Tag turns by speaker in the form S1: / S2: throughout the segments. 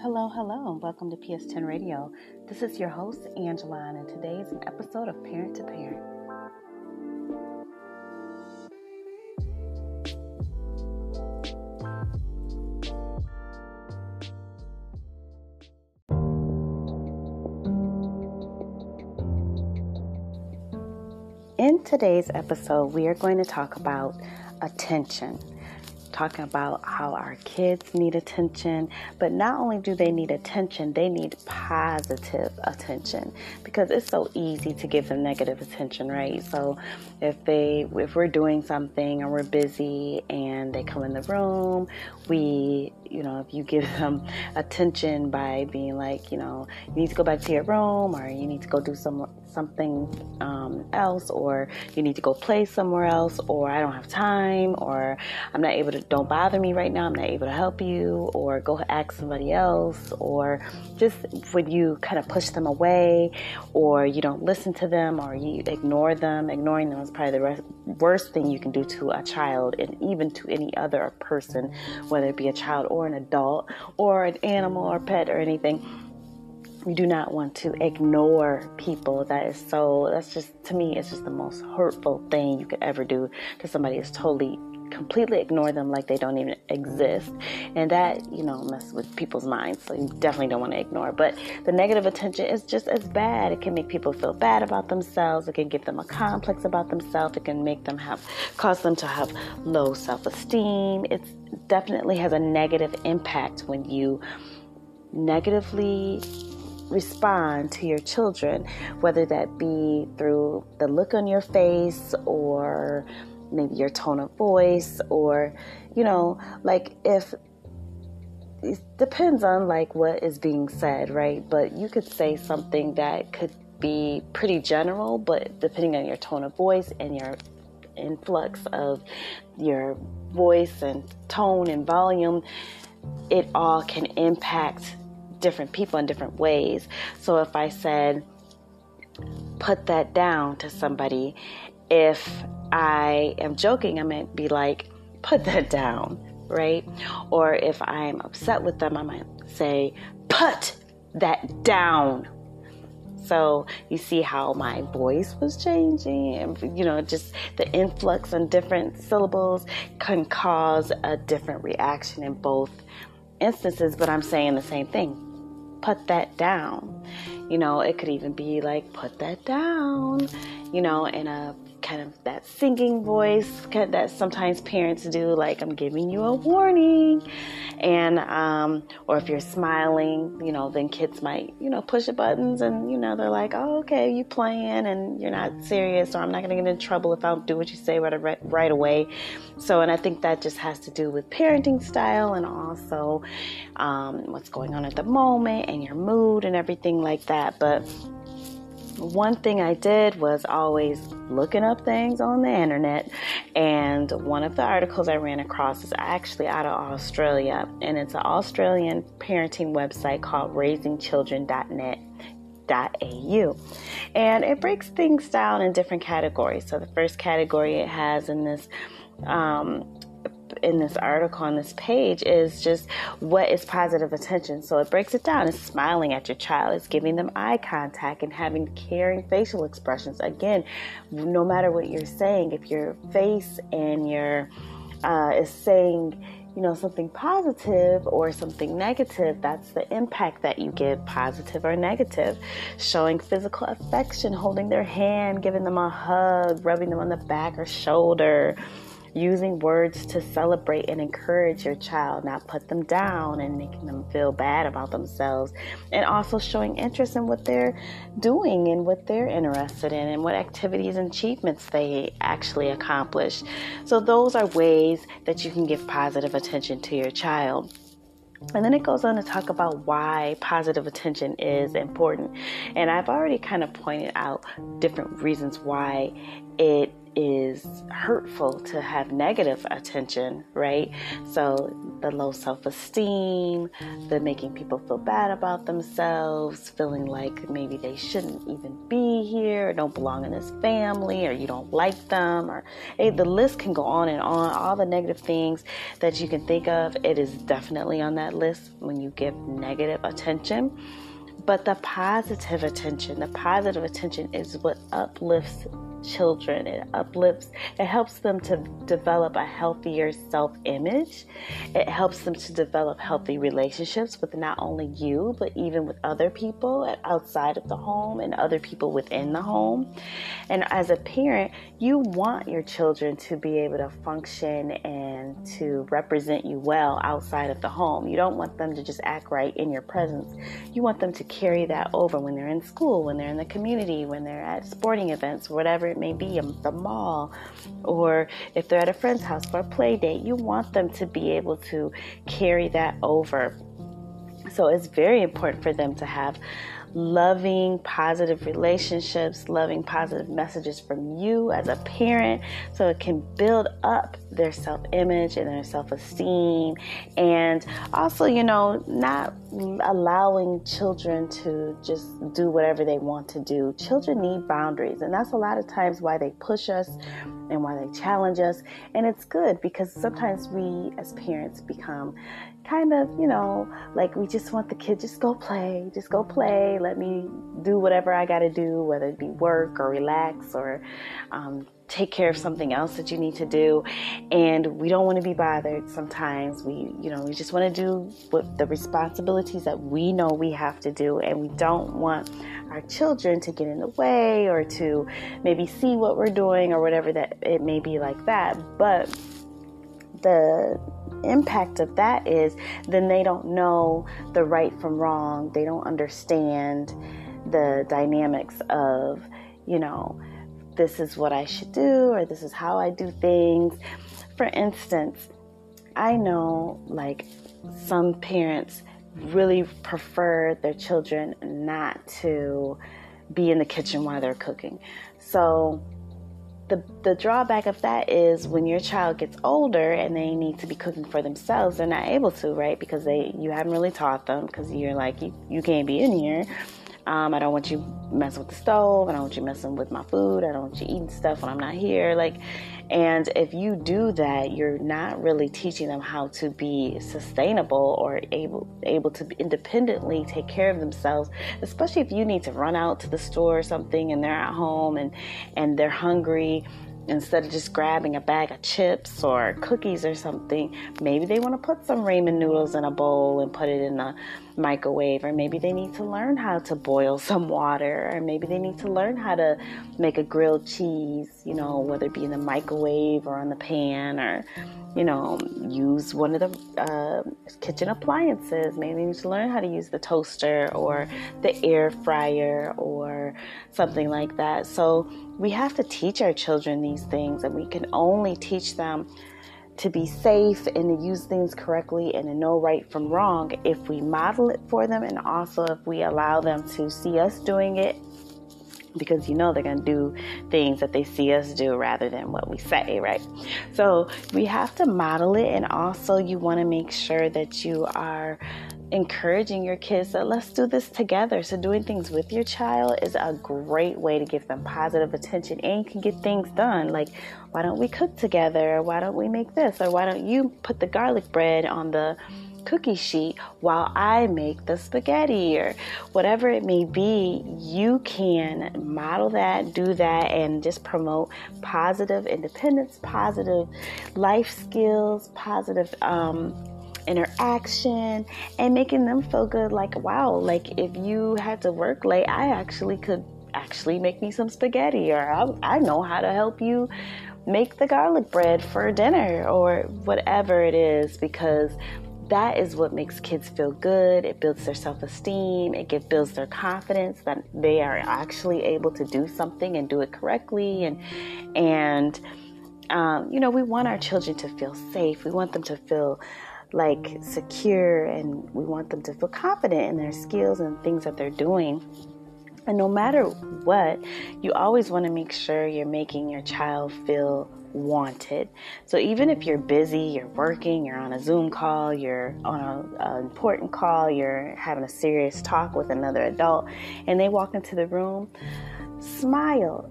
S1: Hello, hello, and welcome to PS10 Radio. This is your host, Angela, and today is an episode of Parent to Parent. In today's episode, we are going to talk about attention talking about how our kids need attention, but not only do they need attention, they need positive attention because it's so easy to give them negative attention, right? So if they if we're doing something and we're busy and they come in the room, we you know, if you give them attention by being like, you know, you need to go back to your room or you need to go do some something um, else or you need to go play somewhere else or I don't have time or I'm not able to don't bother me right now I'm not able to help you or go ask somebody else or just when you kind of push them away or you don't listen to them or you ignore them ignoring them is probably the worst thing you can do to a child and even to any other person whether it be a child or an adult or an animal or pet or anything we do not want to ignore people. That is so, that's just, to me, it's just the most hurtful thing you could ever do to somebody is totally, completely ignore them like they don't even exist. And that, you know, messes with people's minds. So you definitely don't want to ignore. But the negative attention is just as bad. It can make people feel bad about themselves. It can give them a complex about themselves. It can make them have, cause them to have low self esteem. It definitely has a negative impact when you negatively respond to your children, whether that be through the look on your face or maybe your tone of voice or, you know, like if it depends on like what is being said, right? But you could say something that could be pretty general, but depending on your tone of voice and your influx of your voice and tone and volume, it all can impact different people in different ways. So if I said, put that down to somebody, if I am joking, I might be like, put that down, right? Or if I'm upset with them, I might say, put that down. So you see how my voice was changing, and you know, just the influx on different syllables can cause a different reaction in both instances, but I'm saying the same thing put that down. You know, it could even be like, put that down, you know, in a kind of that singing voice that sometimes parents do, like, I'm giving you a warning. And, um, or if you're smiling, you know, then kids might, you know, push the buttons and, you know, they're like, oh, okay, you playing and you're not serious, or I'm not going to get in trouble if I don't do what you say right, right away. So, and I think that just has to do with parenting style and also um, what's going on at the moment and your mood and everything like that. But, one thing I did was always looking up things on the internet, and one of the articles I ran across is actually out of Australia, and it's an Australian parenting website called raisingchildren.net. .au and it breaks things down in different categories so the first category it has in this um, in this article on this page is just what is positive attention. So it breaks it down. It's smiling at your child, it's giving them eye contact and having caring facial expressions. Again, no matter what you're saying, if your face and your uh, is saying you know something positive or something negative that's the impact that you give positive or negative showing physical affection holding their hand giving them a hug rubbing them on the back or shoulder using words to celebrate and encourage your child, not put them down and making them feel bad about themselves, and also showing interest in what they're doing and what they're interested in and what activities and achievements they actually accomplish. So, those are ways that you can give positive attention to your child. And then it goes on to talk about why positive attention is important. And I've already kind of pointed out different reasons why it is hurtful to have negative attention, right? So the low self esteem, the making people feel bad about themselves, feeling like maybe they shouldn't even be here, or don't belong in this family, or you don't like them, or hey, the list can go on and on. All the negative things that you can think of, it is definitely on that list when you give negative attention. But the positive attention, the positive attention is what uplifts children. It uplifts, it helps them to develop a healthier self image. It helps them to develop healthy relationships with not only you, but even with other people outside of the home and other people within the home. And as a parent, you want your children to be able to function and to represent you well outside of the home. You don't want them to just act right in your presence. You want them to carry that over when they're in school, when they're in the community, when they're at sporting events, whatever it may be, the mall, or if they're at a friend's house for a play date, you want them to be able to carry that over. So it's very important for them to have loving, positive relationships, loving, positive messages from you as a parent so it can build up their self image and their self esteem. And also, you know, not allowing children to just do whatever they want to do. Children need boundaries, and that's a lot of times why they push us and why they challenge us. And it's good because sometimes we as parents become kind of, you know, like we just want the kid just go play, just go play, let me do whatever I got to do, whether it be work or relax or um, take care of something else that you need to do. And we don't want to be bothered sometimes. We you know we just want to do what the responsibilities that we know we have to do. And we don't want our children to get in the way or to maybe see what we're doing or whatever that it may be like that. But the impact of that is then they don't know the right from wrong. They don't understand the dynamics of, you know, this is what I should do or this is how I do things. For instance, I know like some parents really prefer their children not to be in the kitchen while they're cooking. So the the drawback of that is when your child gets older and they need to be cooking for themselves, they're not able to, right? Because they you haven't really taught them because you're like you, you can't be in here. Um, I don't want you messing with the stove. I don't want you messing with my food. I don't want you eating stuff when I'm not here. Like, and if you do that, you're not really teaching them how to be sustainable or able able to independently take care of themselves. Especially if you need to run out to the store or something and they're at home and and they're hungry instead of just grabbing a bag of chips or cookies or something, maybe they want to put some ramen noodles in a bowl and put it in the microwave, or maybe they need to learn how to boil some water, or maybe they need to learn how to make a grilled cheese, you know, whether it be in the microwave or on the pan, or, you know, use one of the uh, kitchen appliances. Maybe they need to learn how to use the toaster or the air fryer or something like that. So we have to teach our children these things, and we can only teach them to be safe and to use things correctly and to know right from wrong if we model it for them and also if we allow them to see us doing it because you know they're going to do things that they see us do rather than what we say, right? So we have to model it, and also you want to make sure that you are encouraging your kids that let's do this together. So, doing things with your child is a great way to give them positive attention and can get things done. Like, why don't we cook together? Or why don't we make this? Or why don't you put the garlic bread on the cookie sheet while I make the spaghetti or whatever it may be, you can model that, do that, and just promote positive independence, positive life skills, positive um, interaction and making them feel good like wow like if you had to work late i actually could actually make me some spaghetti or I, I know how to help you make the garlic bread for dinner or whatever it is because that is what makes kids feel good. It builds their self esteem. It builds their confidence that they are actually able to do something and do it correctly. And, and, um, you know, we want our children to feel safe. We want them to feel like secure and we want them to feel confident in their skills and things that they're doing. And no matter what, you always want to make sure you're making your child feel wanted. So even if you're busy, you're working, you're on a Zoom call, you're on an important call, you're having a serious talk with another adult, and they walk into the room, smile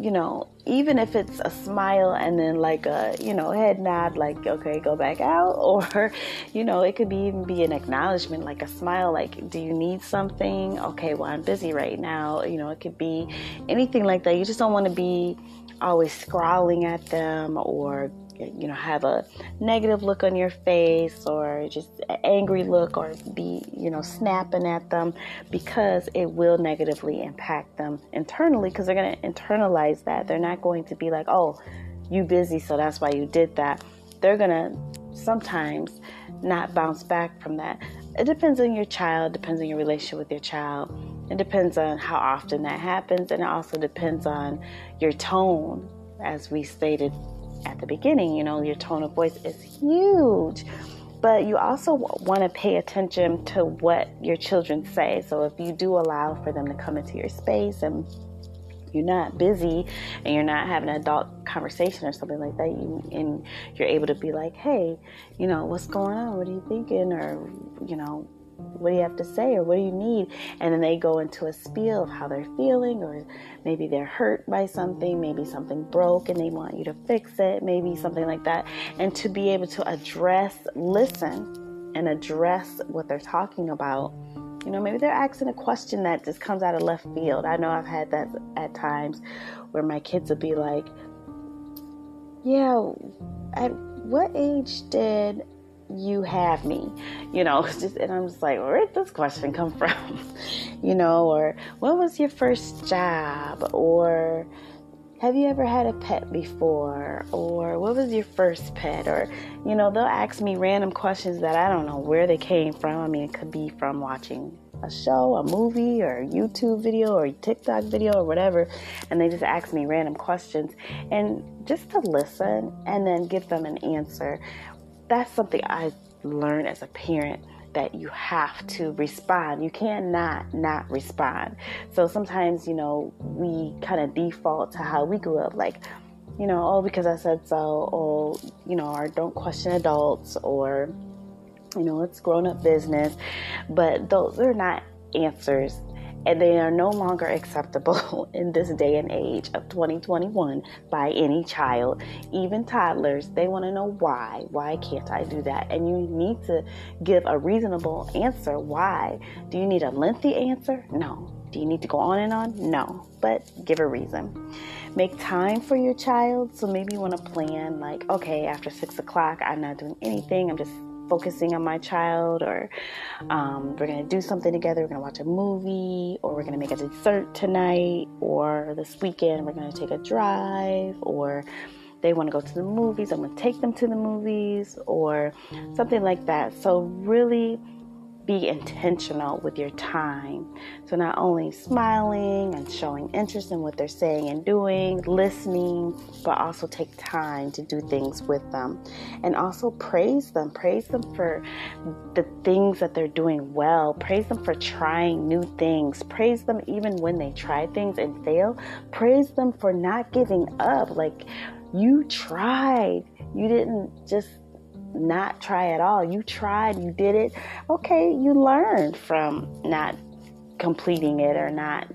S1: you know, even if it's a smile and then like a, you know, head nod, like, okay, go back out, or, you know, it could be even be an acknowledgement, like a smile, like, do you need something? Okay, well, I'm busy right now. You know, it could be anything like that. You just don't want to be always scrawling at them or you know have a negative look on your face or just an angry look or be you know snapping at them because it will negatively impact them internally because they're going to internalize that. They're not going to be like oh you busy so that's why you did that. They're going to sometimes not bounce back from that. It depends on your child depends on your relationship with your child. It depends on how often that happens and it also depends on your tone as we stated at the beginning, you know, your tone of voice is huge. But you also want to pay attention to what your children say. So if you do allow for them to come into your space and you're not busy and you're not having an adult conversation or something like that, you and you're able to be like, hey, you know, what's going on? What are you thinking? Or, you know, what do you have to say or what do you need? And then they go into a spiel of how they're feeling or maybe they're hurt by something maybe something broke and they want you to fix it maybe something like that. And to be able to address listen and address what they're talking about. You know maybe they're asking a question that just comes out of left field. I know i've had that at times where my kids would be like yeah at what age did you have me you know just and i'm just like where did this question come from? You know or what was your first job? Or have you ever had a pet before? Or what was your first pet? Or you know they'll ask me random questions that i don't know where they came from. I mean it could be from watching a show a movie or a youtube video or a tiktok video or whatever. And they just ask me random questions. And just to listen and then give them an answer that's something I learned as a parent that you have to respond. You cannot not respond. So sometimes, you know, we kind of default to how we grew up, like, you know, oh, because I said so, or, you know, or don't question adults, or, you know, it's grown up business. But those are not answers and they are no longer acceptable in this day and age of 2021 by any child, even toddlers. They want to know why. Why can't I do that? And you need to give a reasonable answer. Why? Do you need a lengthy answer? No. Do you need to go on and on? No. But give a reason. Make time for your child. So maybe you want to plan, like, okay, after six o'clock, I'm not doing anything. I'm just focusing on my child, or um, we're going to do something together. We're going to watch a movie, or we're going to make a dessert tonight, or this weekend we're going to take a drive, or they want to go to the movies. I'm going to take them to the movies, or something like that. So, really be intentional with your time. So, not only smiling and showing interest in what they're saying and doing, listening, but also take time to do things with them. And also praise them. Praise them for the things that they're doing well. Praise them for trying new things. Praise them even when they try things and fail. Praise them for not giving up. Like, you tried. You didn't just not try at all. You tried, you did it. Okay, you learned from not completing it or not,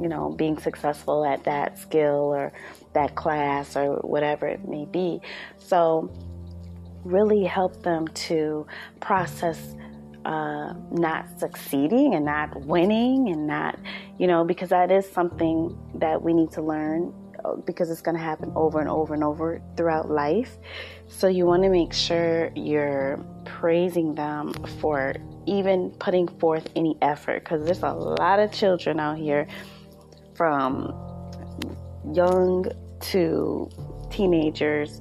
S1: you know, being successful at that skill or that class or whatever it may be. So, really help them to process uh, not succeeding and not winning and not, you know, because that is something that we need to learn because it's going to happen over and over and over throughout life. So you want to make sure you're praising them for even putting forth any effort because there's a lot of children out here from young to teenagers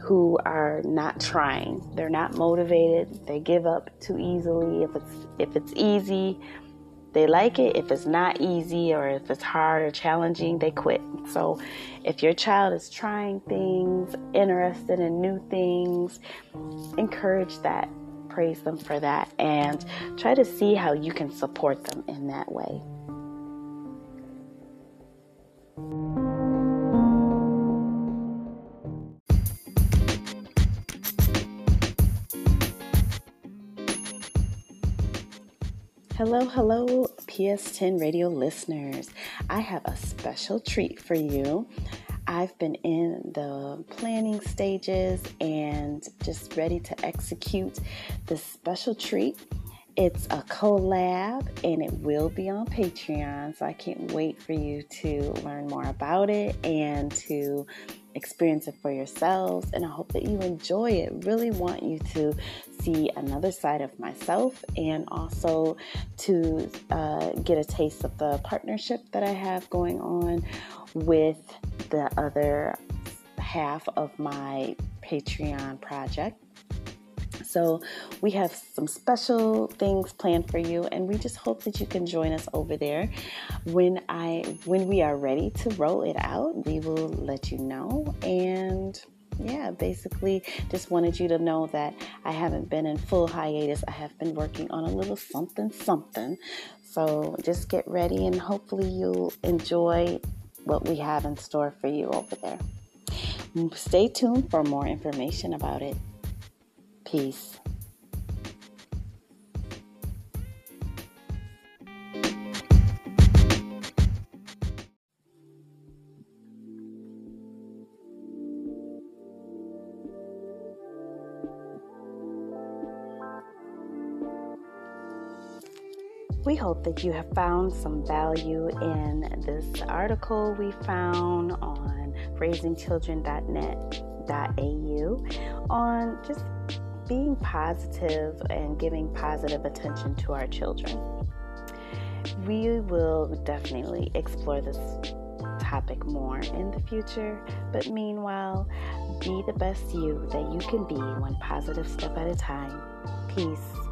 S1: who are not trying. They're not motivated. They give up too easily. If it's if it's easy, they like it. If it's not easy or if it's hard or challenging, they quit. So, if your child is trying things, interested in new things, encourage that, praise them for that, and try to see how you can support them in that way. Hello, hello, PS10 radio listeners. I have a special treat for you. I've been in the planning stages and just ready to execute this special treat. It's a collab and it will be on Patreon, so I can't wait for you to learn more about it and to experience it for yourselves. And I hope that you enjoy it. Really want you to see another side of myself and also to uh, get a taste of the partnership that I have going on with the other half of my Patreon project. So, we have some special things planned for you and we just hope that you can join us over there. When I when we are ready to roll it out, we will let you know and yeah, basically just wanted you to know that I haven't been in full hiatus. I have been working on a little something, something. So just get ready and hopefully you'll enjoy what we have in store for you over there. Mm, stay tuned for more information about it. Peace. Hope that you have found some value in this article we found on raisingchildren.net.au on just being positive and giving positive attention to our children. We will definitely explore this topic more in the future, but meanwhile, be the best you that you can be one positive step at a time. Peace.